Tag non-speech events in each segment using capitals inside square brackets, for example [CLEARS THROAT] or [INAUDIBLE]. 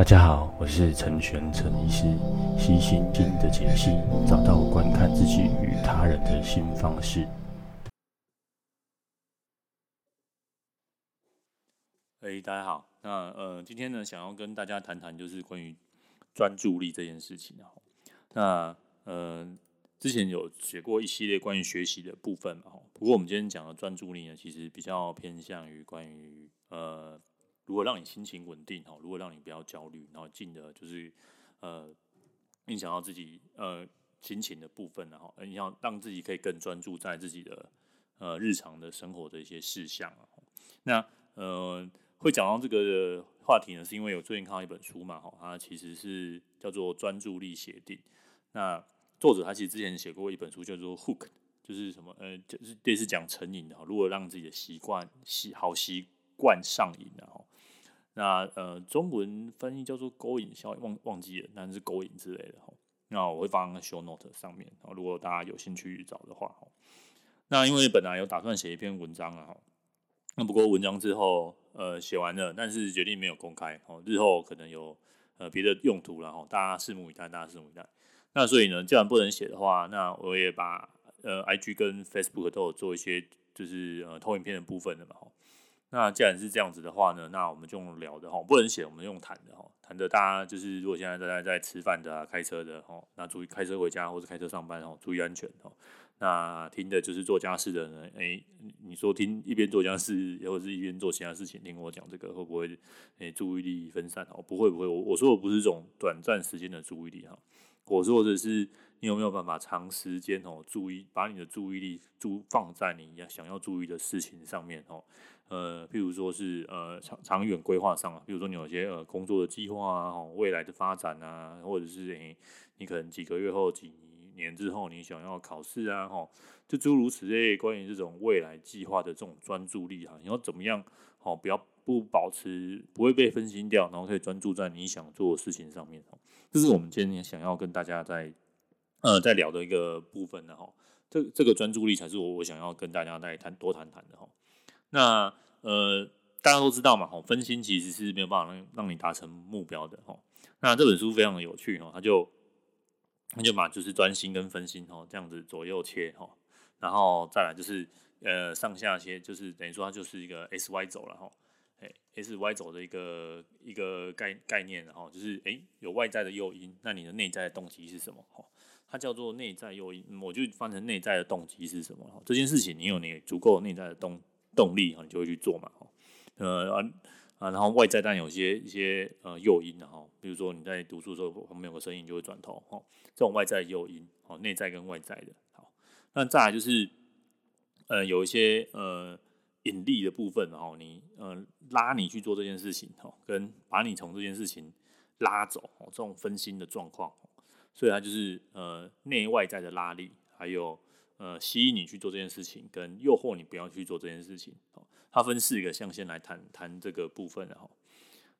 大家好，我是陈玄陈医师，悉心经的解析，找到观看自己与他人的新方式。哎，大家好，那呃，今天呢，想要跟大家谈谈就是关于专注力这件事情。那呃，之前有写过一系列关于学习的部分嘛，不过我们今天讲的专注力呢，其实比较偏向于关于呃。如果让你心情稳定，哈如果让你不要焦虑，然后进的就是呃影响到自己呃心情的部分，然后你要让自己可以更专注在自己的呃日常的生活的一些事项。那呃会讲到这个话题呢，是因为我最近看到一本书嘛，哈，它其实是叫做《专注力协定》。那作者他其实之前写过一本书叫做《Hook》，就是什么呃就是类似讲成瘾的，如果让自己的习惯习好习惯上瘾，然后。那呃，中文翻译叫做勾引效应，忘忘记了，但是勾引之类的哈。那我会放在 show note 上面，如果大家有兴趣找的话哈，那因为本来有打算写一篇文章啊，那不过文章之后呃写完了，但是决定没有公开哦，日后可能有呃别的用途了哈，大家拭目以待，大家拭目以待。那所以呢，既然不能写的话，那我也把呃 IG 跟 Facebook 都有做一些就是呃投影片的部分的嘛。那既然是这样子的话呢，那我们就用聊的哈，不能写，我们用谈的哈，谈的大家就是如果现在大家在吃饭的啊、开车的哈，那注意开车回家或者开车上班哦，注意安全哦。那听的就是做家事的人，哎、你说听一边做家事或者是一边做其他事情，听我讲这个会不会诶、注意力分散哦？不会不会，我我说的不是这种短暂时间的注意力哈，我说的是你有没有办法长时间哦注意，把你的注意力注放在你要想要注意的事情上面哦。呃，譬如说是呃长长远规划上啊，比如说你有些呃工作的计划啊，未来的发展啊，或者是诶、你可能几个月后、几年之后你想要考试啊，哈，就诸如此类，关于这种未来计划的这种专注力哈，你要怎么样好，不要不保持不会被分心掉，然后可以专注在你想做的事情上面，这是我们今天想要跟大家在呃在聊的一个部分的哈，这这个专注力才是我我想要跟大家来谈多谈谈的哈。那呃，大家都知道嘛，吼，分心其实是没有办法让让你达成目标的，吼。那这本书非常的有趣，吼，他就他就把就是专心跟分心，吼，这样子左右切，吼，然后再来就是呃上下切，就是等于说它就是一个 S Y 轴了，吼，哎，S Y 轴的一个一个概概念，然后就是哎、有外在的诱因，那你的内在的动机是什么？吼，它叫做内在诱因，我就翻成内在的动机是什么？这件事情你有你足够内在的动。动力啊，你就会去做嘛，呃啊啊，然后外在当然有些一些呃诱因，然后比如说你在读书的时候旁边有个声音，就会转头哈，这种外在诱因，哦，内在跟外在的，好，那再来就是呃有一些呃引力的部分，然后你呃拉你去做这件事情，哈，跟把你从这件事情拉走，哦，这种分心的状况，所以它就是呃内外在的拉力，还有。呃，吸引你去做这件事情，跟诱惑你不要去做这件事情，哦，它分四个象限来谈谈这个部分，然后，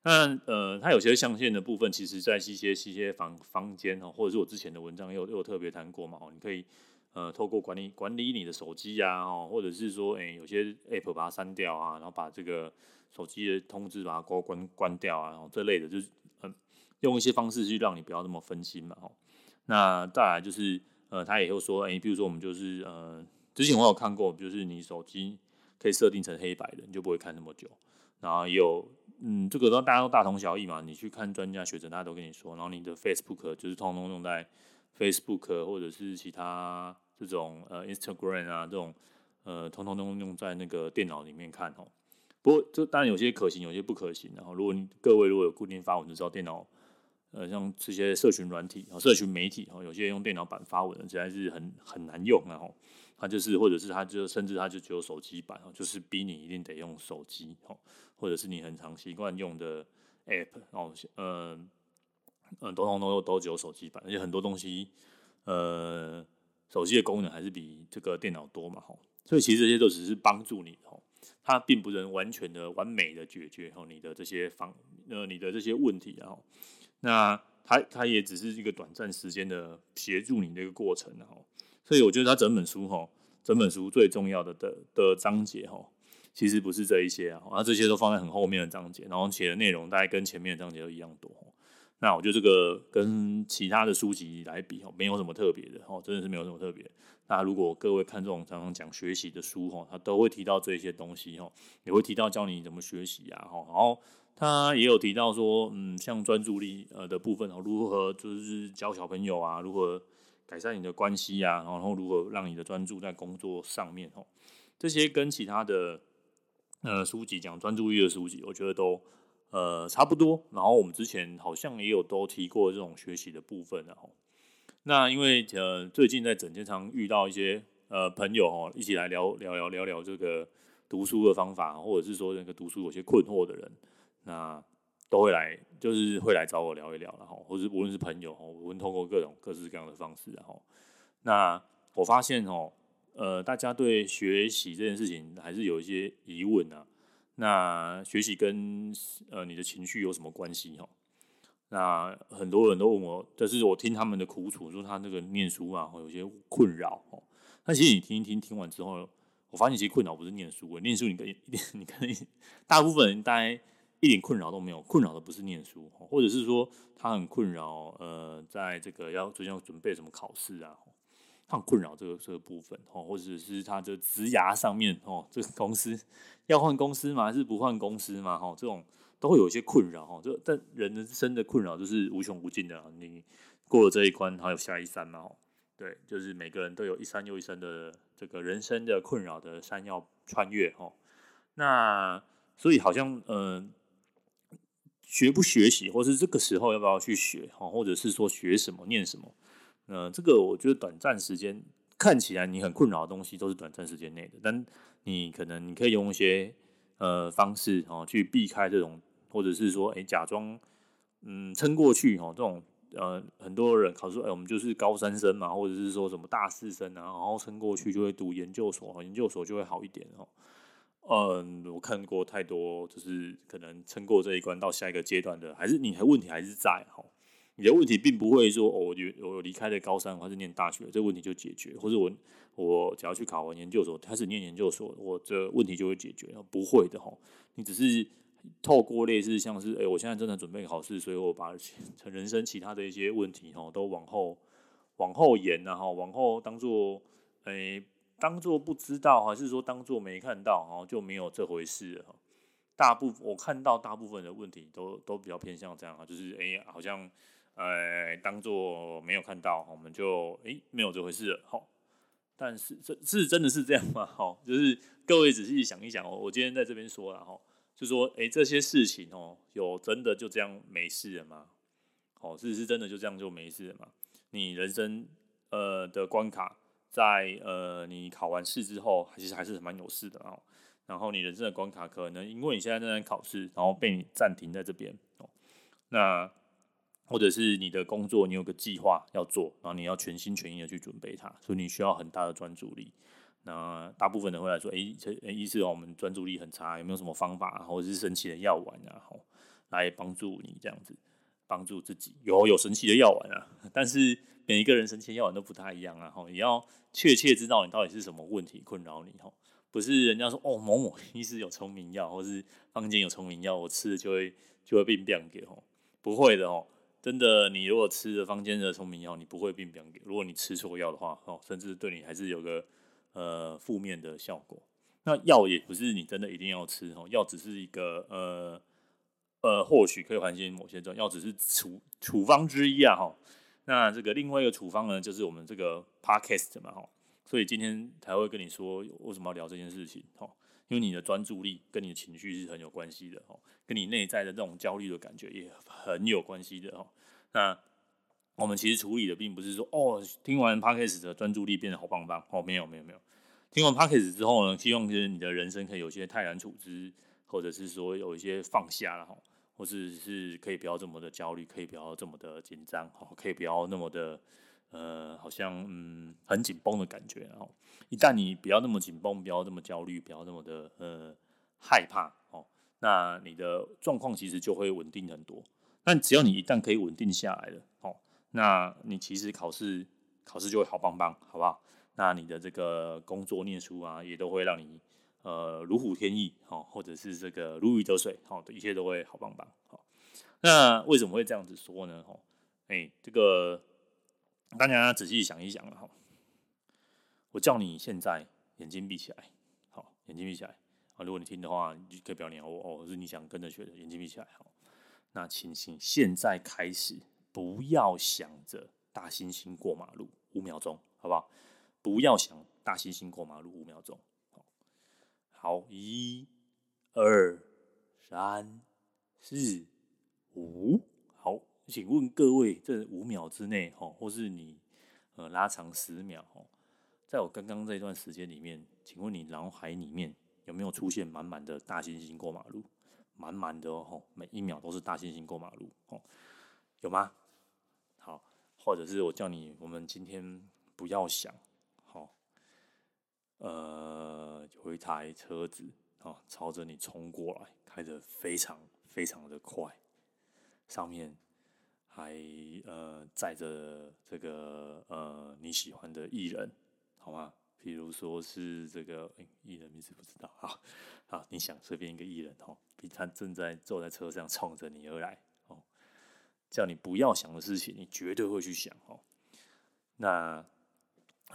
那呃，它有些象限的部分，其实在一些一些房房间哈，或者是我之前的文章又又特别谈过嘛，哦，你可以呃透过管理管理你的手机啊，哦，或者是说，哎、有些 app 把它删掉啊，然后把这个手机的通知把它关关关掉啊，然后这类的，就是嗯，用一些方式去让你不要那么分心嘛，哦，那再来就是。呃，他也会说，哎、比如说我们就是，呃，之前我有看过，就是你手机可以设定成黑白的，你就不会看那么久。然后有，嗯，这个都大家都大同小异嘛。你去看专家学者，大家都跟你说。然后你的 Facebook 就是通通用在 Facebook 或者是其他这种呃 Instagram 啊这种，呃，通通都用在那个电脑里面看哦。不过这当然有些可行，有些不可行。然后如果你各位如果有固定发文，就知道电脑。呃，像这些社群软体、社群媒体，有些用电脑版发文的，实在是很很难用，然后它就是，或者是它就甚至它就只有手机版，就是逼你一定得用手机，或者是你很常习惯用的 App，哦，呃，嗯，都通都都只有手机版，而且很多东西，呃，手机的功能还是比这个电脑多嘛，所以其实这些都只是帮助你，它并不能完全的完美的解决你的这些方，呃，你的这些问题，然后。那它它也只是一个短暂时间的协助你的一个过程，哈，所以我觉得它整本书哈，整本书最重要的的的章节哈，其实不是这一些啊，它这些都放在很后面的章节，然后写的内容大概跟前面的章节都一样多，那我觉得这个跟其他的书籍来比哦，没有什么特别的哦，真的是没有什么特别。那如果各位看这种常常讲学习的书哦，他都会提到这些东西哦，也会提到教你怎么学习啊，然后他也有提到说，嗯，像专注力呃的部分哦，如何就是教小朋友啊，如何改善你的关系啊，然后如何让你的专注在工作上面哦，这些跟其他的呃书籍讲专注力的书籍，我觉得都。呃，差不多。然后我们之前好像也有都提过这种学习的部分，然后那因为呃最近在整间常遇到一些呃朋友哦，一起来聊聊聊聊聊这个读书的方法，或者是说那个读书有些困惑的人，那都会来，就是会来找我聊一聊，然后或者无论是朋友哦，我们通过各种各式各样的方式，然后那我发现哦，呃，大家对学习这件事情还是有一些疑问啊。那学习跟呃你的情绪有什么关系哈？那很多人都问我，就是我听他们的苦楚，说他那个念书啊，有些困扰哦。那其实你听一听，听完之后，我发现其实困扰不是念书，念书你可以，[LAUGHS] 你可以大部分人大概一点困扰都没有，困扰的不是念书，或者是说他很困扰，呃，在这个要最近要准备什么考试啊。他很困扰这个这个部分哦，或者是他的职涯上面哦，这个公司要换公司吗？还是不换公司吗？哈，这种都会有一些困扰哈。这但人生的困扰就是无穷无尽的，你过了这一关，还有下一山嘛？对，就是每个人都有一山又一山的这个人生的困扰的山要穿越哈。那所以好像呃，学不学习，或是这个时候要不要去学哈，或者是说学什么念什么？呃，这个我觉得短暂时间看起来你很困扰的东西都是短暂时间内的，但你可能你可以用一些呃方式哦去避开这种，或者是说哎假装嗯撑过去哦这种呃很多人考试哎我们就是高三生嘛，或者是说什么大四生啊，然后撑过去就会读研究所，研究所就会好一点哦。嗯，我看过太多，就是可能撑过这一关到下一个阶段的，还是你的问题还是在哈。你的问题并不会说，哦，我我离开了高三，还是念大学，这个问题就解决，或者我我只要去考完研究所，开始念研究所，我这问题就会解决，不会的哈。你只是透过类似像是，哎，我现在正在准备考试，所以我把人生其他的一些问题哈，都往后往后延，然后往后当做，哎，当做不知道，还是说当做没看到，哦，就没有这回事了。大部分我看到大部分的问题都都比较偏向这样啊，就是哎，好像。呃，当做没有看到，我们就诶、欸、没有这回事了哈。但是这是真的是这样吗？[LAUGHS] 哈，就是各位仔细想一想哦。我今天在这边说了哈，就说诶、欸、这些事情哦，有真的就这样没事了吗？哦，是是真的就这样就没事了吗？你人生呃的关卡在呃你考完试之后，其实还是蛮有事的哦。然后你人生的关卡可能因为你现在正在考试，然后被你暂停在这边哦。那或者是你的工作，你有个计划要做，然后你要全心全意的去准备它，所以你需要很大的专注力。那大部分人会来说，诶、欸，诶，意思哦我们专注力很差，有没有什么方法，或者是神奇的药丸啊，吼，来帮助你这样子，帮助自己？有有神奇的药丸啊，但是每一个人神奇的药丸都不太一样啊，吼，你要确切知道你到底是什么问题困扰你，吼，不是人家说哦某某医师有聪明药，或是坊间有聪明药，我吃了就会就会变变给吼，不会的哦。真的，你如果吃了坊间的聪明药，你不会病变给。如果你吃错药的话，哦，甚至对你还是有个呃负面的效果。那药也不是你真的一定要吃哦，药只是一个呃呃，或许可以缓解某些症，药只是处处方之一啊哈。那这个另外一个处方呢，就是我们这个 podcast 嘛哈。所以今天才会跟你说为什么要聊这件事情哈。因为你的专注力跟你的情绪是很有关系的哦，跟你内在的这种焦虑的感觉也很有关系的哦。那我们其实处理的并不是说哦，听完 Podcast 的专注力变得好棒棒哦，没有没有没有。听完 Podcast 之后呢，希望就是你的人生可以有些泰然处之，或者是说有一些放下了哈，或是是可以不要这么的焦虑，可以不要这么的紧张哈，可以不要那么的。呃，好像嗯很紧绷的感觉，哦一旦你不要那么紧绷，不要那么焦虑，不要那么的呃害怕哦，那你的状况其实就会稳定很多。但只要你一旦可以稳定下来了，哦，那你其实考试考试就会好棒棒，好不好？那你的这个工作念书啊，也都会让你呃如虎添翼，哦，或者是这个如鱼得水，哦，一切都会好棒棒，好。那为什么会这样子说呢？哦，哎，这个大家仔细想一想了哈。我叫你现在眼睛闭起来，好，眼睛闭起来啊。如果你听的话，你就可以表演哦哦，是你想跟着学的，眼睛闭起来，好。那请请现在开始，不要想着大猩猩过马路，五秒钟，好不好？不要想大猩猩过马路，五秒钟。好，一、二、三、四、五。好，请问各位，这五秒之内，哈，或是你呃拉长十秒，哈，在我刚刚这段时间里面，请问你脑海里面有没有出现满满的大猩猩过马路？满满的哦，每一秒都是大猩猩过马路哦，有吗？好，或者是我叫你，我们今天不要想，呃，有一台车子哦，朝着你冲过来，开得非常非常的快，上面还呃载着这个呃你喜欢的艺人，好吗？比如说是这个艺、人名字不知道啊，好，你想随便一个艺人哦，比他正在坐在车上冲着你而来哦，叫你不要想的事情，你绝对会去想哦。那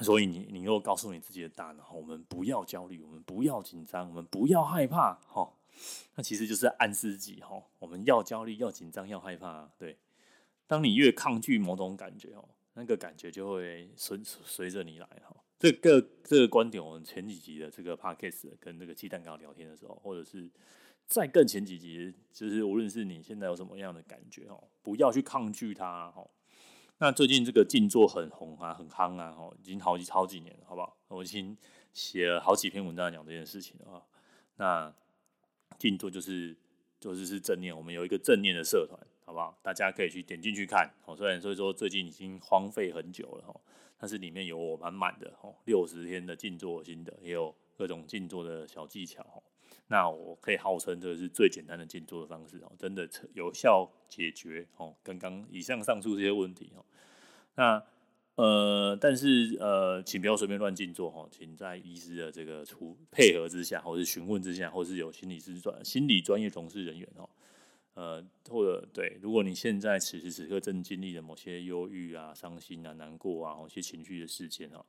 所以你你又告诉你自己的大脑，我们不要焦虑，我们不要紧张，我们不要害怕哦。那其实就是暗示自己哦，我们要焦虑，要紧张，要害怕。对，当你越抗拒某种感觉哦，那个感觉就会随随着你来哈。这个这个观点，我们前几集的这个 podcast 跟那个鸡蛋糕聊天的时候，或者是在更前几集，就是无论是你现在有什么样的感觉哦，不要去抗拒它哦。那最近这个静坐很红啊，很夯啊，哦，已经好几好几年了，好不好？我已经写了好几篇文章讲这件事情了啊。那静坐就是就是是正念，我们有一个正念的社团，好不好？大家可以去点进去看哦。虽然所以说最近已经荒废很久了哦。但是里面有我满满的哦，六十天的静坐心得，也有各种静坐的小技巧哦。那我可以号称这个是最简单的静坐的方式哦，真的有效解决哦刚刚以上上述这些问题哦。那呃，但是呃，请不要随便乱静坐哦，请在医师的这个出配合之下，或是询问之下，或是有心理师专心理专业从事人员哦。呃，或者对，如果你现在此时此刻正经历了某些忧郁啊、伤心啊、难过啊、某些情绪的事件哦，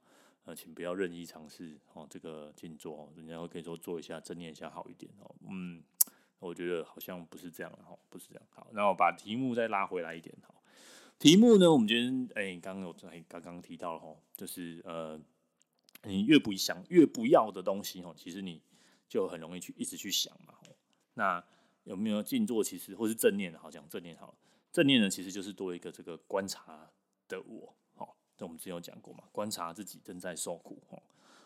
呃，请不要任意尝试哦，这个静坐哦，人家会跟你说做一下正念一下好一点哦。嗯，我觉得好像不是这样的哈，不是这样。好，那我把题目再拉回来一点哈。题目呢，我们今天哎，刚刚有在刚刚提到了哈，就是呃，你越不想越不要的东西哦，其实你就很容易去一直去想嘛。那有没有静坐？其实或是正念，好讲正念好了。正念呢，其实就是多一个这个观察的我，这我们之前有讲过嘛，观察自己正在受苦，哦，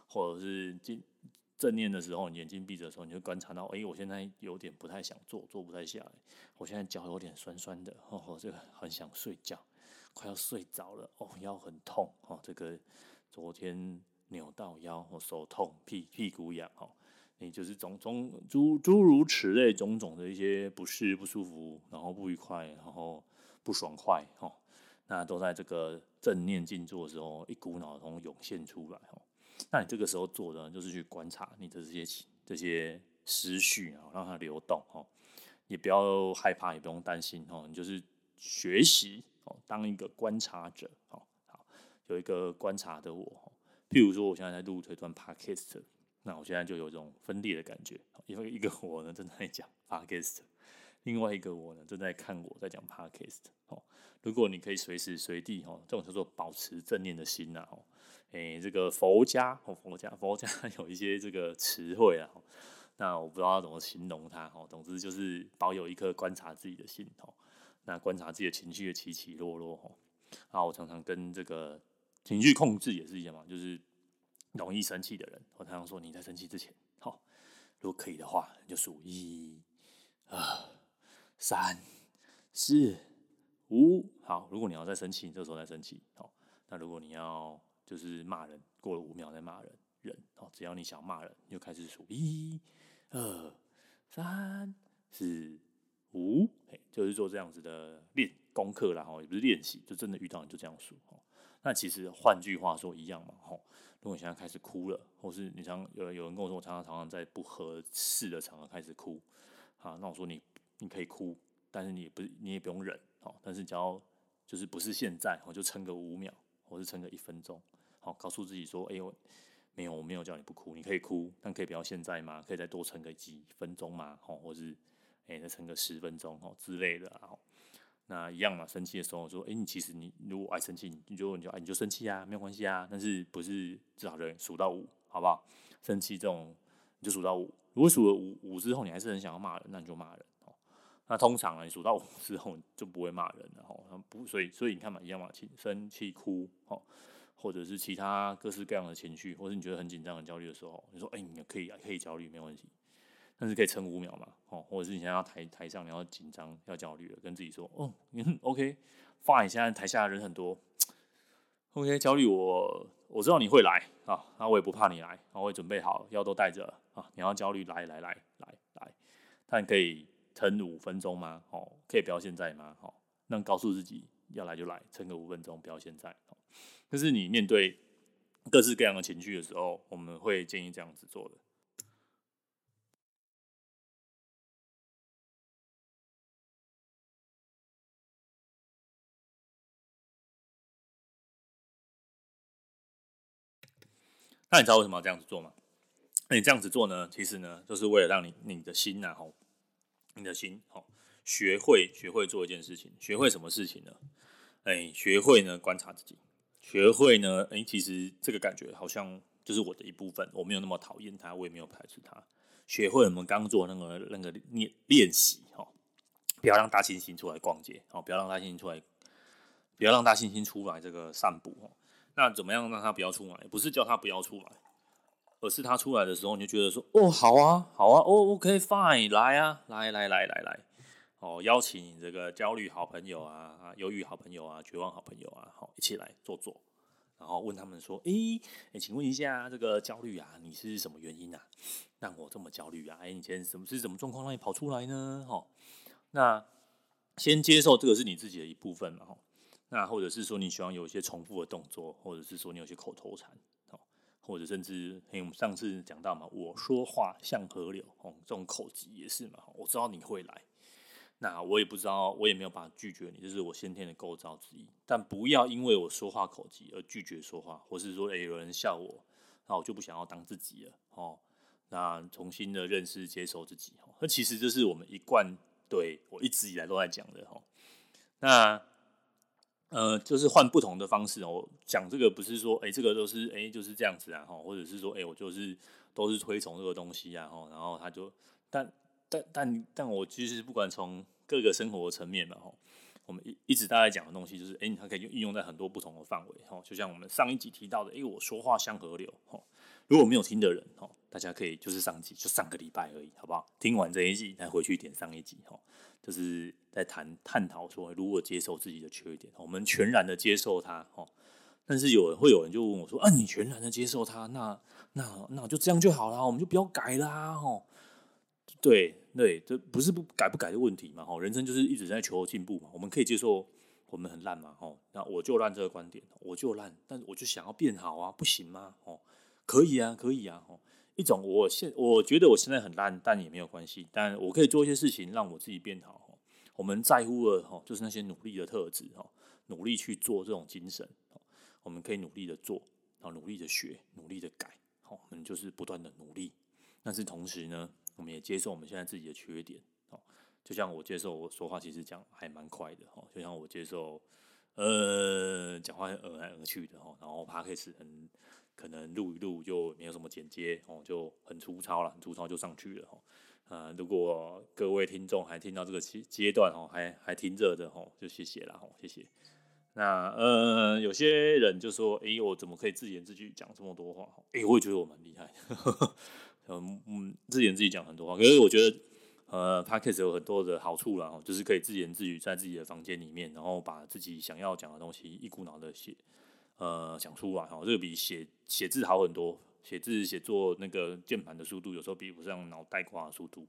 或者是静正念的时候，眼睛闭着的时候，你就观察到，哎，我现在有点不太想坐，坐不太下来，我现在脚有点酸酸的，哦，这个很想睡觉，快要睡着了，哦，腰很痛，哦，这个昨天扭到腰，我手痛，屁屁股痒，哦。你就是种种诸诸如此类种种的一些不适、不舒服，然后不愉快，然后不爽快，哦，那都在这个正念静坐的时候，一股脑中涌现出来，哦，那你这个时候做的就是去观察你的这些这些思绪啊，让它流动，哦，也不要害怕，也不用担心，哦，你就是学习，哦，当一个观察者，哦，好，有一个观察的我，譬如说我现在在录这段 podcast。那我现在就有一种分裂的感觉，因为一个我呢正在讲 podcast，另外一个我呢正在看我在讲 podcast。哦，如果你可以随时随地哦，这种叫做保持正念的心呐，哦，诶，这个佛家哦，佛家佛家 [LAUGHS] 有一些这个词汇啊，那我不知道怎么形容它，哦，总之就是保有一颗观察自己的心，哦，那观察自己的情绪的起起落落，哦，啊，我常常跟这个情绪控制也是一样嘛，就是。容易生气的人，我常常说，你在生气之前，好，如果可以的话，就数一、二、三、四、五。好，如果你要再生气，你这时候再生气。好，那如果你要就是骂人，过了五秒再骂人，人，好，只要你想骂人，你就开始数一、二、三、四、五。哎，就是做这样子的练功课啦，哈，也不是练习，就真的遇到你就这样数。那其实换句话说一样嘛，吼。如果你现在开始哭了，或是你常有有人跟我说，我常常常常在不合适的场合开始哭，啊，那我说你你可以哭，但是你也不是你也不用忍哦，但是只要就是不是现在，我就撑个五秒，或是撑个一分钟，好，告诉自己说，哎呦，没有，我没有叫你不哭，你可以哭，但可以不要现在吗？可以再多撑个几分钟吗？好，或是哎再撑个十分钟哦之类的啊。那一样嘛，生气的时候说，哎，你其实你如果爱生气，你就你就哎你就生气啊，没有关系啊，但是不是至少人数到五，好不好？生气这种你就数到五，如果数了五五之后你还是很想要骂人，那你就骂人。那通常啊，你数到五之后就不会骂人了哦。不，所以所以你看嘛，一样嘛，生气哭哦，或者是其他各式各样的情绪，或者你觉得很紧张、很焦虑的时候，你说，哎，你可以可以焦虑，没问题。但是可以撑五秒嘛？哦，或者是你现在要台台上，你要紧张、要焦虑了，跟自己说：“哦，你 OK，fine。”现在台下人很多，OK，焦虑我我知道你会来啊，那我也不怕你来，我会准备好，药都带着啊。你要焦虑，来来来来来，但可以撑五分钟吗？哦，可以不要现在吗？哦，那告诉自己要来就来，撑个五分钟，不要现在。但是你面对各式各样的情绪的时候，我们会建议这样子做的。那你知道为什么要这样子做吗？那你这样子做呢，其实呢，就是为了让你你的心呐，吼，你的心，吼，学会学会做一件事情，学会什么事情呢？哎，学会呢观察自己，学会呢，哎，其实这个感觉好像就是我的一部分，我没有那么讨厌它，我也没有排斥它。学会我们刚做那个那个练练习，哈，不要让大猩猩出来逛街，哦，不要让大猩猩出来，不要让大猩猩出来这个散步，哦那怎么样让他不要出来？不是叫他不要出来，而是他出来的时候，你就觉得说：“哦，好啊，好啊，哦，OK，Fine，来啊，来来来来来，哦，邀请你这个焦虑好朋友啊、忧郁好朋友啊、绝望好朋友啊，好，一起来坐坐，然后问他们说：诶，诶，请问一下，这个焦虑啊，你是什么原因啊？让我这么焦虑啊？哎，你今天什么是什么状况让你跑出来呢？哈，那先接受这个是你自己的一部分嘛，哈。”那或者是说你喜欢有一些重复的动作，或者是说你有些口头禅，或者甚至我们上次讲到嘛，我说话像河流，哦，这种口疾也是嘛。我知道你会来，那我也不知道，我也没有办法拒绝你，这是我先天的构造之一。但不要因为我说话口疾而拒绝说话，或是说诶有人笑我，那我就不想要当自己了哦。那重新的认识、接受自己，哦那其实这是我们一贯对我一直以来都在讲的哈。那。呃，就是换不同的方式哦。讲这个不是说，哎、这个都是，哎、就是这样子啊，哈，或者是说，哎、我就是都是推崇这个东西啊，哈，然后他就，但但但但我其实不管从各个生活层面嘛，哈，我们一一直大概讲的东西就是，哎、欸，它可以运用在很多不同的范围，哈，就像我们上一集提到的，哎、欸，我说话像河流，哈，如果没有听的人，哈，大家可以就是上集就上个礼拜而已，好不好？听完这一集再回去点上一集，哈。就是在谈探讨说，如何接受自己的缺点，我们全然的接受它，哦。但是有人会有人就问我说：“啊，你全然的接受它，那那那就这样就好了，我们就不要改啦，吼。”对对，这不是不改不改的问题嘛，吼。人生就是一直在求进步嘛，我们可以接受我们很烂嘛，吼。那我就烂这个观点，我就烂，但是我就想要变好啊，不行吗？哦，可以啊，可以啊，吼。一种，我现我觉得我现在很烂，但也没有关系，但我可以做一些事情让我自己变好。我们在乎的哈，就是那些努力的特质哈，努力去做这种精神，我们可以努力的做，然后努力的学，努力的改，好，我们就是不断的努力。但是同时呢，我们也接受我们现在自己的缺点，就像我接受我说话其实讲还蛮快的哈，就像我接受呃讲话很来而去的哈，然后 Podcast 很。可能录一录就没有什么剪接哦，就很粗糙了，很粗糙就上去了哈。呃，如果各位听众还听到这个阶阶段哦，还还听着的哦，就谢谢了哈，谢谢。那呃，有些人就说，哎、我怎么可以自言自语讲这么多话？哎、欸，我也觉得我蛮厉害。[LAUGHS] 嗯嗯，自言自语讲很多话，可是我觉得呃，Podcast 有很多的好处啦，就是可以自言自语在自己的房间里面，然后把自己想要讲的东西一股脑的写。呃，讲出来哈，这个比写写字好很多。写字写作那个键盘的速度，有时候比不上脑袋瓜的速度。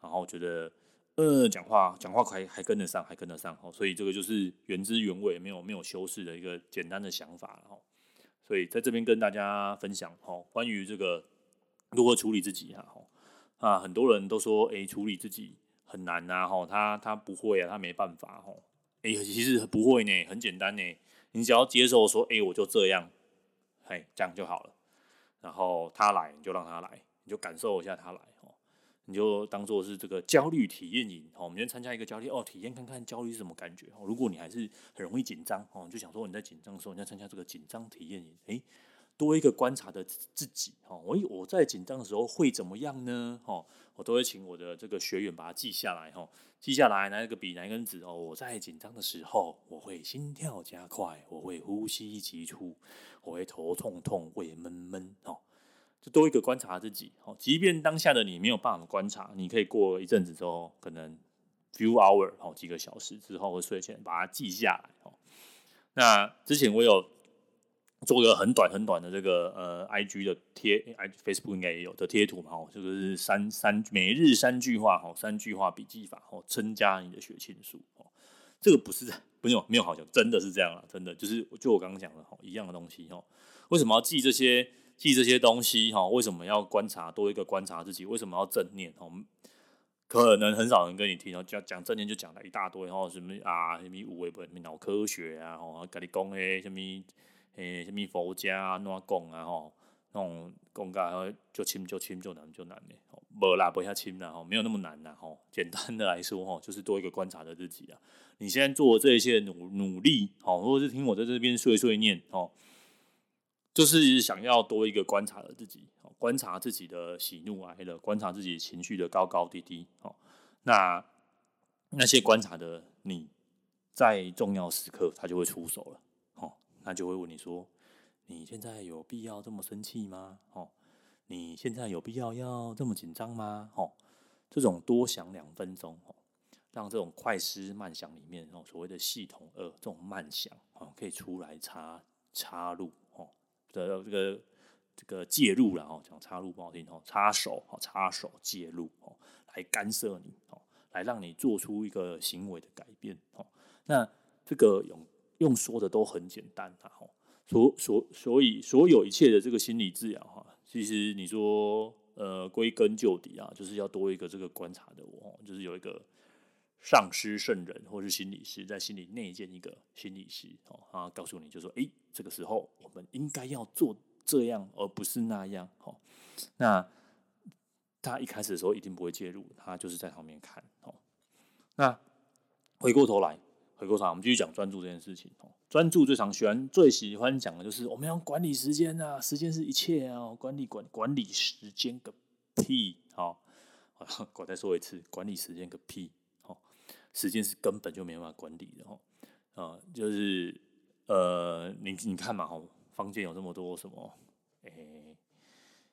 然后觉得，呃，讲话讲话还还跟得上，还跟得上哦。所以这个就是原汁原味，没有没有修饰的一个简单的想法哦。所以在这边跟大家分享哈，关于这个如何处理自己哈。啊，很多人都说，诶，处理自己很难呐，吼，他他不会啊，他没办法，吼，哎，其实不会呢，很简单呢，你只要接受说，哎，我就这样，嘿，这样就好了。然后他来，你就让他来，你就感受一下他来，吼，你就当做是这个焦虑体验营，吼，我们先参加一个焦虑，哦，体验看看焦虑是什么感觉，哦，如果你还是很容易紧张，哦，就想说你在紧张的时候，你要参加这个紧张体验营，哎。多一个观察的自己，哦，我我在紧张的时候会怎么样呢？哦，我都会请我的这个学员把它记下来，哦，记下来，拿一个笔，拿一根纸，哦，我在紧张的时候，我会心跳加快，我会呼吸急促，我会头痛痛，胃闷闷，哦，就多一个观察自己，哦，即便当下的你没有办法观察，你可以过一阵子之后，可能 few hour，哦，几个小时之后或睡前把它记下来，哦，那之前我有。做个很短很短的这个呃，I G 的贴，I Facebook 应该也有的贴图嘛，吼，这个是三三每日三句话，吼，三句话笔记法，吼，增加你的血清素，这个不是没有没有好讲，真的是这样啊，真的就是就我刚刚讲的，吼，一样的东西，吼，为什么要记这些记这些东西，哈，为什么要观察多一个观察自己，为什么要正念，吼，可能很少人跟你听，然后讲讲正念就讲了一大堆，吼，什么啊，什么五维本，什么脑科学啊，吼，跟你讲诶，什么。诶，什么佛家啊，怎讲啊？吼，那种讲噶，就轻就轻，就难就难嘞。无啦，不要轻啦，吼，没有那么难啦，吼。简单的来说，吼，就是多一个观察的自己啊。你现在做这些努努力，好，或者是听我在这边碎碎念，哦，就是想要多一个观察的自己，观察自己的喜怒哀乐，观察自己情绪的高高低低，哦。那那些观察的你，在重要时刻，他就会出手了。他就会问你说：“你现在有必要这么生气吗？哦，你现在有必要要这么紧张吗？哦，这种多想两分钟，哦，让这种快思慢想里面，哦，所谓的系统二这种慢想，哦，可以出来插插入，哦，的这个这个介入然后讲插入不好听，哦，插手，哦，插手介入，哦，来干涉你，哦，来让你做出一个行为的改变，哦，那这个用。用说的都很简单哈，所所所以所有一切的这个心理治疗哈，其实你说呃归根究底啊，就是要多一个这个观察的我，就是有一个上师圣人或是心理师在心里内建一个心理师哦，他告诉你就说，诶，这个时候我们应该要做这样，而不是那样，哦，那他一开始的时候一定不会介入，他就是在旁边看，哦，那回过头来。回过头来，我们继续讲专注这件事情。哦专注最常喜欢、最喜欢讲的就是我们要管理时间啊，时间是一切啊，管理管管理时间个屁！好，[LAUGHS] 我再说一次，管理时间个屁！时间是根本就没办法管理的哈。啊，就是呃，你你看嘛，哈，坊间有这么多什么，诶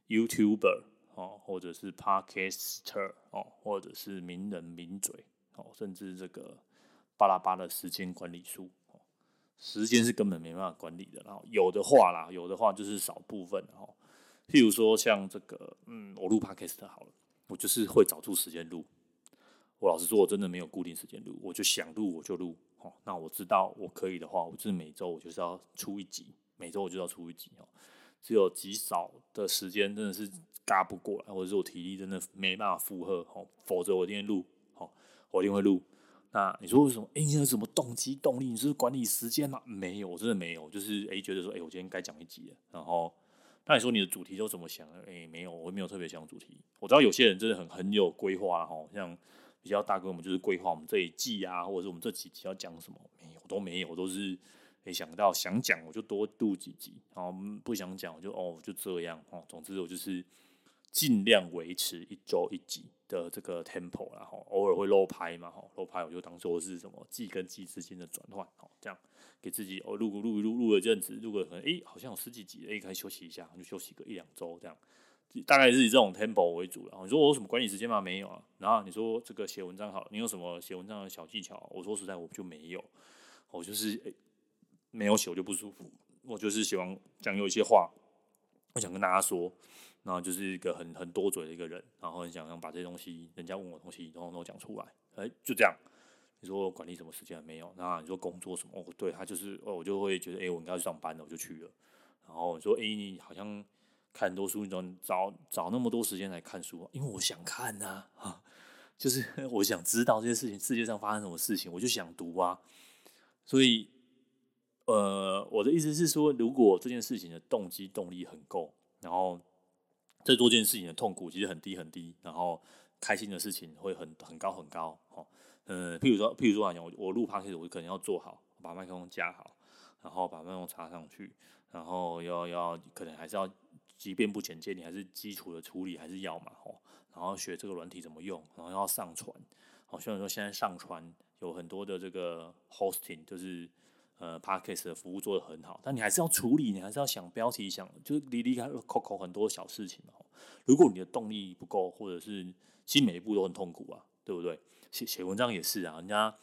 ，YouTuber 哦，或者是 Podcaster 哦，或者是名人名嘴哦，甚至这个。巴拉巴的时间管理术，时间是根本没办法管理的。然后有的话啦，有的话就是少部分哈。譬如说像这个，嗯，我录 Podcast 好了，我就是会找出时间录。我老实说，我真的没有固定时间录，我就想录我就录。哦，那我知道我可以的话，我就是每周我就是要出一集，每周我就要出一集哦。只有极少的时间真的是嘎不过来，或者是我体力真的没办法负荷，哦，否则我一定录，哦，我一定会录。那你说为什么？哎、欸，你有什么动机动力？你是管理时间吗？没有，我真的没有。就是哎、觉得说哎、我今天该讲一集了。然后，那你说你的主题都怎么想？哎、欸，没有，我没有特别想主题。我知道有些人真的很很有规划哦，像比较大哥，我们就是规划我们这一季啊，或者是我们这几集要讲什么？没有，都没有，都是没、想到想讲我就多录几集，然后不想讲我就哦就这样哦。总之我就是。尽量维持一周一集的这个 tempo，然后偶尔会漏拍嘛，哈，漏拍我就当做是什么季跟季之间的转换，好，这样给自己哦录录录录了阵子，录个可能哎好像有十几集，哎可以休息一下，就休息个一两周这样，大概是以这种 tempo 为主了。你说我有什么管理时间吗？没有啊。然后你说这个写文章好，你有什么写文章的小技巧？我说实在我就没有，我就是哎没有写我就不舒服，我就是喜欢讲有一些话，我想跟大家说。然后就是一个很很多嘴的一个人，然后很想要把这些东西，人家问我东西，然后都讲出来，哎，就这样。你说管理什么时间没有？那你说工作什么？哦，对他就是，哦，我就会觉得，哎，我应该去上班了，我就去了。然后你说，哎，你好像看很多书，你找找找那么多时间来看书，因为我想看呐，啊，就是 [LAUGHS] 我想知道这些事情，世界上发生什么事情，我就想读啊。所以，呃，我的意思是说，如果这件事情的动机动力很够，然后在做这件事情的痛苦其实很低很低，然后开心的事情会很很高很高。哦，呃，譬如说，譬如说来讲，我我录 p o d 我可能要做好，把麦克风架好，然后把麦克风插上去，然后要要可能还是要，即便不剪接，你还是基础的处理还是要嘛，吼。然后学这个软体怎么用，然后要上传。好，虽然说现在上传有很多的这个 hosting，就是呃 podcast 的服务做得很好，但你还是要处理，你还是要想标题，想就是离离开扣扣很多小事情。如果你的动力不够，或者是其实每一步都很痛苦啊，对不对？写写文章也是啊，人家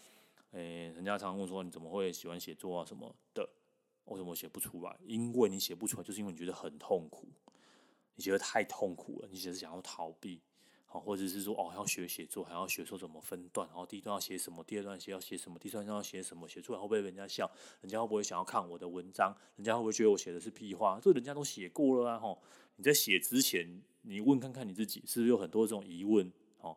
诶，人家常常问说你怎么会喜欢写作啊什么的，为什么写不出来？因为你写不出来，就是因为你觉得很痛苦，你觉得太痛苦了，你只是想要逃避。好或者是说哦，要学写作，还要学说怎么分段，然后第一段要写什么，第二段写要写什么，第三段要写什么，写出来会不会被人家笑？人家会不会想要看我的文章？人家会不会觉得我写的是屁话？这人家都写过了啊！吼，你在写之前，你问看看你自己，是不是有很多这种疑问？哦，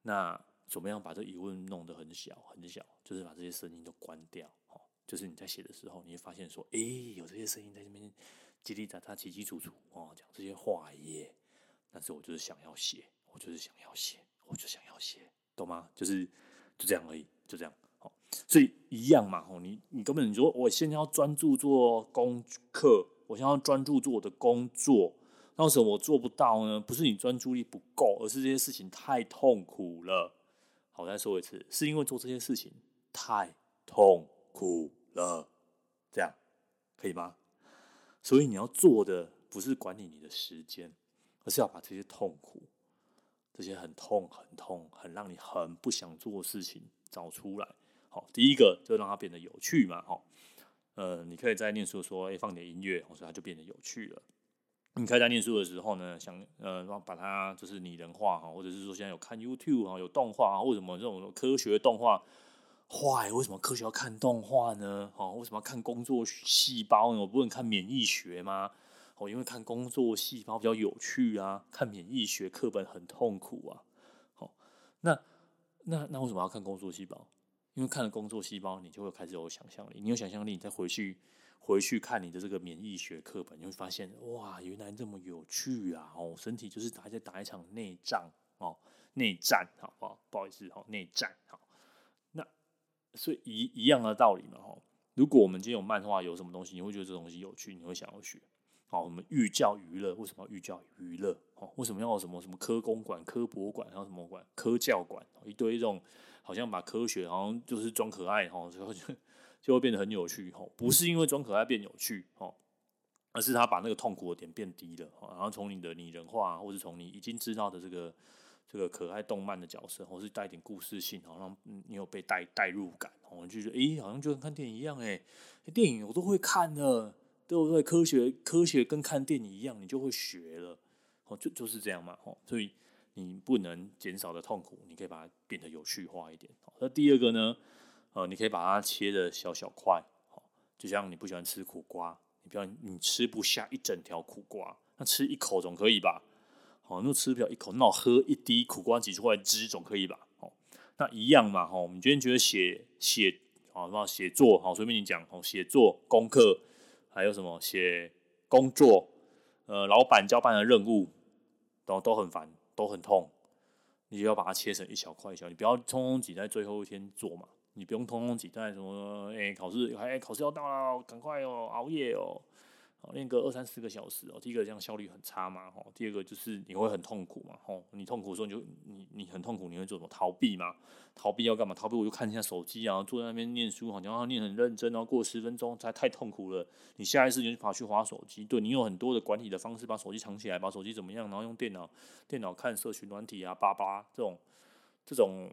那怎么样把这疑问弄得很小很小？就是把这些声音都关掉。哦，就是你在写的时候，你会发现说，哎，有这些声音在这边叽哩喳喳、叽叽楚楚哦，讲这些话耶。但是我就是想要写。我就是想要写，我就想要写，懂吗？就是就这样而已，就这样。好，所以一样嘛。吼，你你根本你说我现在要专注做功课，我现在要专注做我的工作，那为什么我做不到呢？不是你专注力不够，而是这些事情太痛苦了。好，我再说一次，是因为做这些事情太痛苦了，这样可以吗？所以你要做的不是管理你的时间，而是要把这些痛苦。这些很痛、很痛、很让你很不想做的事情找出来。好，第一个就让它变得有趣嘛。哈，呃，你可以在念书的时候，哎，放点音乐，所以它就变得有趣了。你可以在念书的时候呢，想呃，把它就是拟人化哈，或者是说现在有看 YouTube 啊，有动画啊，为什么这种科学动画坏？为什么科学要看动画呢？好，为什么要看工作细胞呢？我不能看免疫学吗？哦，因为看工作细胞比较有趣啊，看免疫学课本很痛苦啊。好，那那那为什么要看工作细胞？因为看了工作细胞，你就会开始有想象力。你有想象力，你再回去回去看你的这个免疫学课本，你会发现哇，原来这么有趣啊！哦，身体就是打在打一场内仗哦，内战，好不好？不好意思，好内战，好。所以一一样的道理嘛，哈。如果我们今天有漫画，有什么东西，你会觉得这东西有趣，你会想要学。好，我们寓教于乐，为什么要寓教于乐？哦，为什么要什么什么科工馆、科博馆，还有什么馆、科教馆？一堆这种，好像把科学好像就是装可爱，哈，之后就就会变得很有趣，哈，不是因为装可爱变有趣，哈，而是他把那个痛苦的点变低了，然后从你的拟人化，或是从你已经知道的这个这个可爱动漫的角色，或是带点故事性，好让你有被带带入感，我就觉得，诶，好像就跟看电影一样，诶，电影我都会看的。对不对？科学科学跟看电影一样，你就会学了，哦，就就是这样嘛，哦，所以你不能减少的痛苦，你可以把它变得有趣化一点。那第二个呢，呃，你可以把它切的小小块，哦，就像你不喜欢吃苦瓜，你不要你吃不下一整条苦瓜，那吃一口总可以吧？哦，那吃不了一口，那我喝一滴苦瓜挤出来汁总可以吧？哦，那一样嘛，哦，我们今天觉得写写，好，那写作，好，随便你讲，哦，写作功课。还有什么写工作，呃，老板交办的任务都都很烦，都很痛，你就要把它切成一小块一小，你不要通通挤在最后一天做嘛，你不用通通挤在什么，哎、考试，哎、考试要到了，赶快哦，熬夜哦。哦练个二三四个小时哦，第一个这样效率很差嘛，吼，第二个就是你会很痛苦嘛，吼，你痛苦的时候你就你你很痛苦，你会做什么？逃避嘛？逃避要干嘛？逃避我就看一下手机啊，坐在那边念书，好像要念很认真，然后过十分钟才太痛苦了，你下一次就跑去划手机，对，你有很多的管理的方式，把手机藏起来，把手机怎么样，然后用电脑电脑看社群软体啊，叭叭这种这种，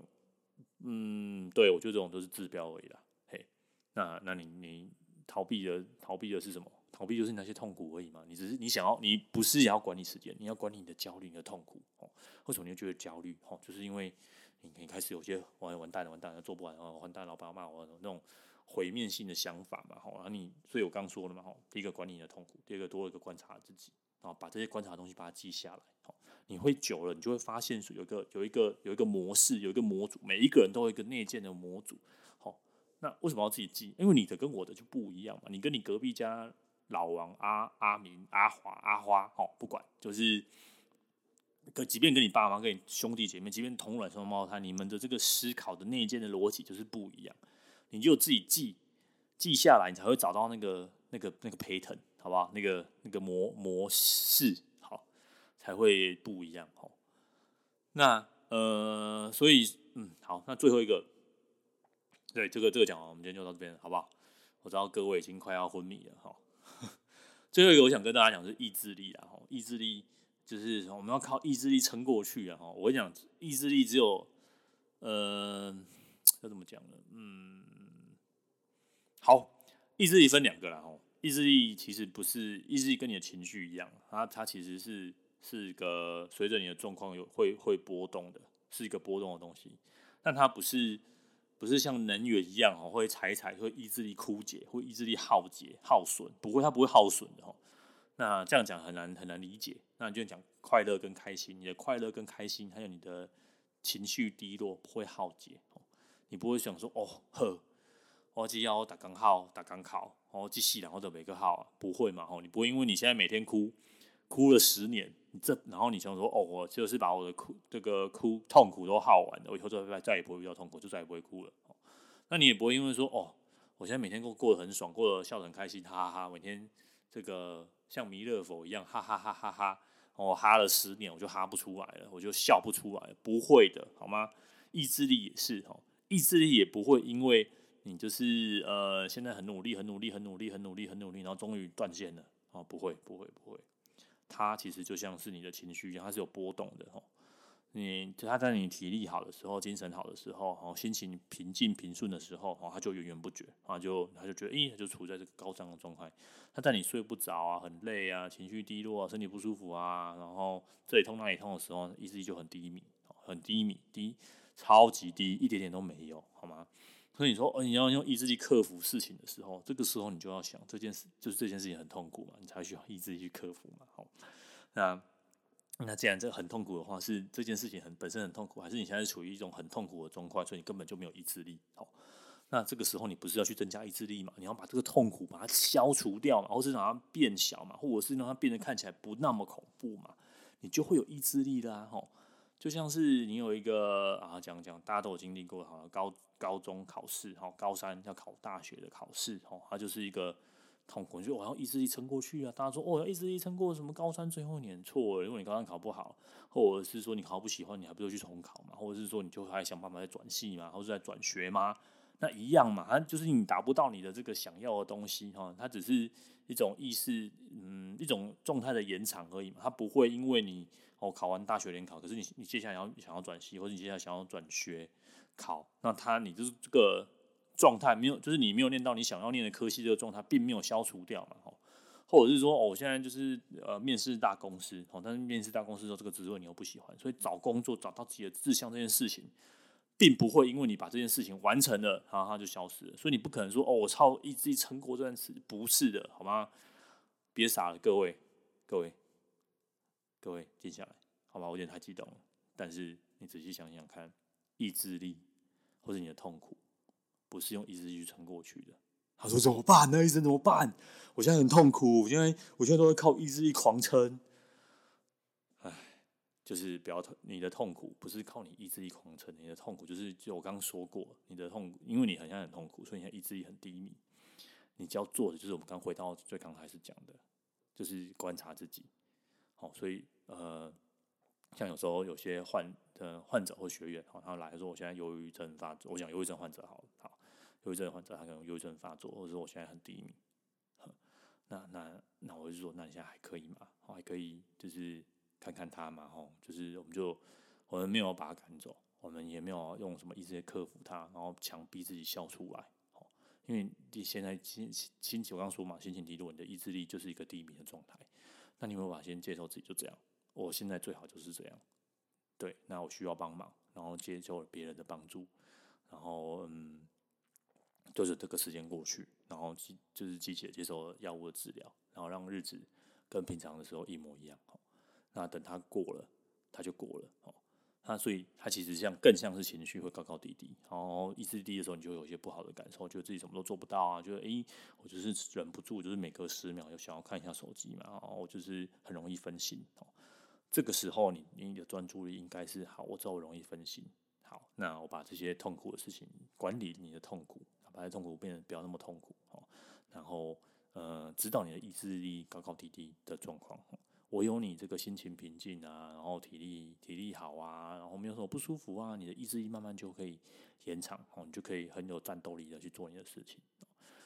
嗯，对，我觉得这种都是治标而已啦，嘿，那那你你逃避的逃避的是什么？逃避就是那些痛苦而已嘛，你只是你想要，你不是也要管理时间，你要管理你的焦虑、你的痛苦哦。为什么你会觉得焦虑？哦，就是因为你你开始有些完完蛋了，完蛋了，做不完，哦，完蛋，老板要骂我那种毁灭性的想法嘛，好，然后你，所以我刚说了嘛，哈，第一个管理你的痛苦，第二个多一个观察自己，啊把这些观察的东西把它记下来，好，你会久了，你就会发现说有一个有一个有一个模式，有一个模组，每一个人都有一个内建的模组。好，那为什么要自己记？因为你的跟我的就不一样嘛。你跟你隔壁家老王、阿阿明、阿华、阿花，哦，不管，就是，可即便跟你爸妈、跟你兄弟姐妹，即便同卵双胞胎，你们的这个思考的内建的逻辑就是不一样。你就自己记记下来，你才会找到那个那个那个 pattern，好不好？那个那个模模式，好，才会不一样。好，那呃，所以嗯，好，那最后一个，对，这个这个讲完，我们今天就到这边，好不好？我知道各位已经快要昏迷了，哈。最后一个，我想跟大家讲是意志力啊，意志力就是我们要靠意志力撑过去啊，我跟你讲，意志力只有呃，要怎么讲呢？嗯。好，意志力分两个啦。吼，意志力其实不是意志力，跟你的情绪一样，它它其实是是一个随着你的状况有会会波动的，是一个波动的东西。但它不是不是像能源一样，哦，会踩踩会意志力枯竭，会意志力耗竭耗损，不会，它不会耗损的，吼。那这样讲很难很难理解。那你就讲快乐跟开心，你的快乐跟开心，还有你的情绪低落不会耗竭，你不会想说哦呵。我只要打刚好，打刚考，哦，继续然后就每个号，不会嘛？哦，你不会因为你现在每天哭，哭了十年，这然后你想说，哦，我就是把我的哭这个哭痛苦都耗完了，我以后就再再也不会遇到痛苦，就再也不会哭了。那你也不会因为说，哦，我现在每天过过得很爽，过得笑得很开心，哈哈哈，每天这个像弥勒佛一样，哈哈哈哈哈，我哈了十年，我就哈不出来了，我就笑不出来，不会的，好吗？意志力也是，吼，意志力也不会因为。你就是呃，现在很努力，很努力，很努力，很努力，很努力，然后终于断线了哦，不会，不会，不会，它其实就像是你的情绪一样，它是有波动的哦。你它在你体力好的时候，精神好的时候，哦，心情平静平顺的时候，哦，它就源源不绝，啊，就它就觉得，咦，它就处在这个高涨的状态。它在你睡不着啊，很累啊，情绪低落啊，身体不舒服啊，然后这里痛那里痛的时候，意志力就很低迷，很低迷，低，超级低，一点点都没有，好吗？所以你说，哦，你要用意志力克服事情的时候，这个时候你就要想，这件事就是这件事情很痛苦嘛，你才需要意志力去克服嘛。好，那那既然这很痛苦的话，是这件事情很本身很痛苦，还是你现在处于一种很痛苦的状况，所以你根本就没有意志力？好，那这个时候你不是要去增加意志力嘛？你要把这个痛苦把它消除掉嘛，或是让它变小嘛，或者是让它变得看起来不那么恐怖嘛，你就会有意志力啦。吼，就像是你有一个啊，讲讲大家都有经历过，好了，高。高中考试，哈，高三要考大学的考试，哈，它就是一个痛苦，就我要意志力撑过去啊。大家说，哦，要意志力撑过什么高三最后一年？错了，因为你高三考不好，或者是说你考不喜欢，你还不如去重考嘛，或者是说你就还想办法再转系嘛，或者再转学嘛，那一样嘛，它就是你达不到你的这个想要的东西，哈，它只是一种意识，嗯，一种状态的延长而已嘛，它不会因为你哦考完大学联考，可是你你接下来要想要转系，或者你接下来想要转学。考，那他你就是这个状态没有，就是你没有念到你想要念的科系，这个状态并没有消除掉嘛，哦，或者是说，哦，我现在就是呃面试大公司，哦，但是面试大公司的时候，这个职位你又不喜欢，所以找工作找到自己的志向这件事情，并不会因为你把这件事情完成了，然后它就消失了，所以你不可能说，哦，我超意志力撑过这段时，不是的，好吗？别傻了，各位，各位，各位，静下来，好吧，我有点太激动了，但是你仔细想想看，意志力。或者你的痛苦，不是用意志力去撑过去的。他说怎么办呢？医生怎么办？我现在很痛苦，我现在我现在都会靠意志力狂撑。唉，就是不要你的痛苦不是靠你意志力狂撑，你的痛苦就是就我刚刚说过，你的痛苦，因为你好像很痛苦，所以你的意志力很低迷。你只要做的就是我们刚回到最刚开始讲的，就是观察自己。好，所以呃，像有时候有些患。呃，患者或学员，好，他来说，我现在忧郁症发作。我讲忧郁症患者，好好，忧郁症患者他可能忧郁症发作，或者说我现在很低迷。那那那我就说，那你现在还可以吗？哦还可以，就是看看他嘛，吼，就是我们就我们没有把他赶走，我们也没有用什么意志力克服他，然后强逼自己笑出来，因为你现在心心情，我刚说嘛，心情低落，你的意志力就是一个低迷的状态。那你有没有办法先接受自己就这样？我现在最好就是这样。对，那我需要帮忙，然后接受别人的帮助，然后嗯，就是这个时间过去，然后就是积极接受药物的治疗，然后让日子跟平常的时候一模一样。那等他过了，他就过了哦。那所以它其实像更像是情绪会高高低低，然后意志低的时候，你就有一些不好的感受，觉得自己什么都做不到啊，觉得诶、我就是忍不住，就是每隔十秒又想要看一下手机嘛，然后我就是很容易分心哦。这个时候你你的专注力应该是好，我知道我容易分心，好，那我把这些痛苦的事情管理你的痛苦，把这痛苦变得不要那么痛苦哦，然后呃，指导你的意志力高高低低的状况。我有你这个心情平静啊，然后体力体力好啊，然后没有什么不舒服啊，你的意志力慢慢就可以延长哦，你就可以很有战斗力的去做你的事情。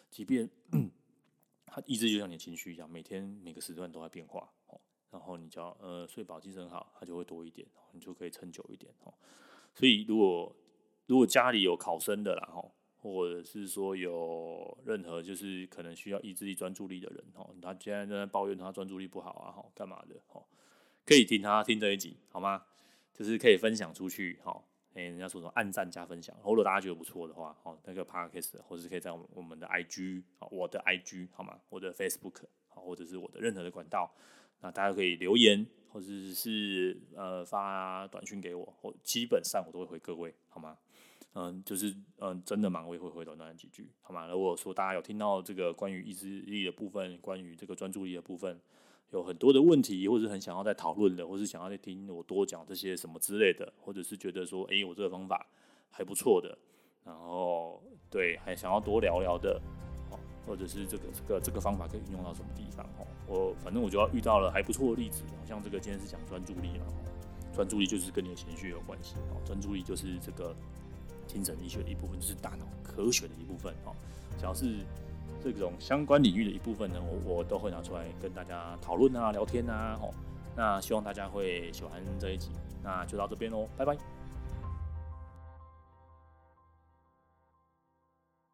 即便 [CLEARS THROAT] 他意志就像你的情绪一样，每天每个时段都在变化哦。然后你只要呃睡饱精神好，它就会多一点，你就可以撑久一点哦。所以如果如果家里有考生的啦吼。或者是说有任何就是可能需要意志力专注力的人哦，他现在在抱怨他专注力不好啊，哈，干嘛的哦？可以听他听这一集好吗？就是可以分享出去，哈，哎，人家说什么按赞加分享，如果大家觉得不错的话，哦，那个 podcast 或者是可以在我们的 IG 我的 IG 好吗？我的 Facebook 好，或者是我的任何的管道，那大家可以留言或者是呃发短讯给我，我基本上我都会回各位，好吗？嗯，就是嗯，真的忙，我也会回头那几句，好吗？如果说大家有听到这个关于意志力的部分，关于这个专注力的部分，有很多的问题，或者是很想要再讨论的，或是想要再听我多讲这些什么之类的，或者是觉得说，哎、我这个方法还不错的，然后对，还想要多聊聊的，好或者是这个这个这个方法可以运用到什么地方？哦，我反正我就要遇到了还不错的例子，像这个今天是讲专注力嘛，专注力就是跟你的情绪有关系，哦，专注力就是这个。精神医学的一部分，就是大脑科学的一部分哦。只要是这种相关领域的一部分呢，我我都会拿出来跟大家讨论啊、聊天啊。哦，那希望大家会喜欢这一集，那就到这边喽，拜拜。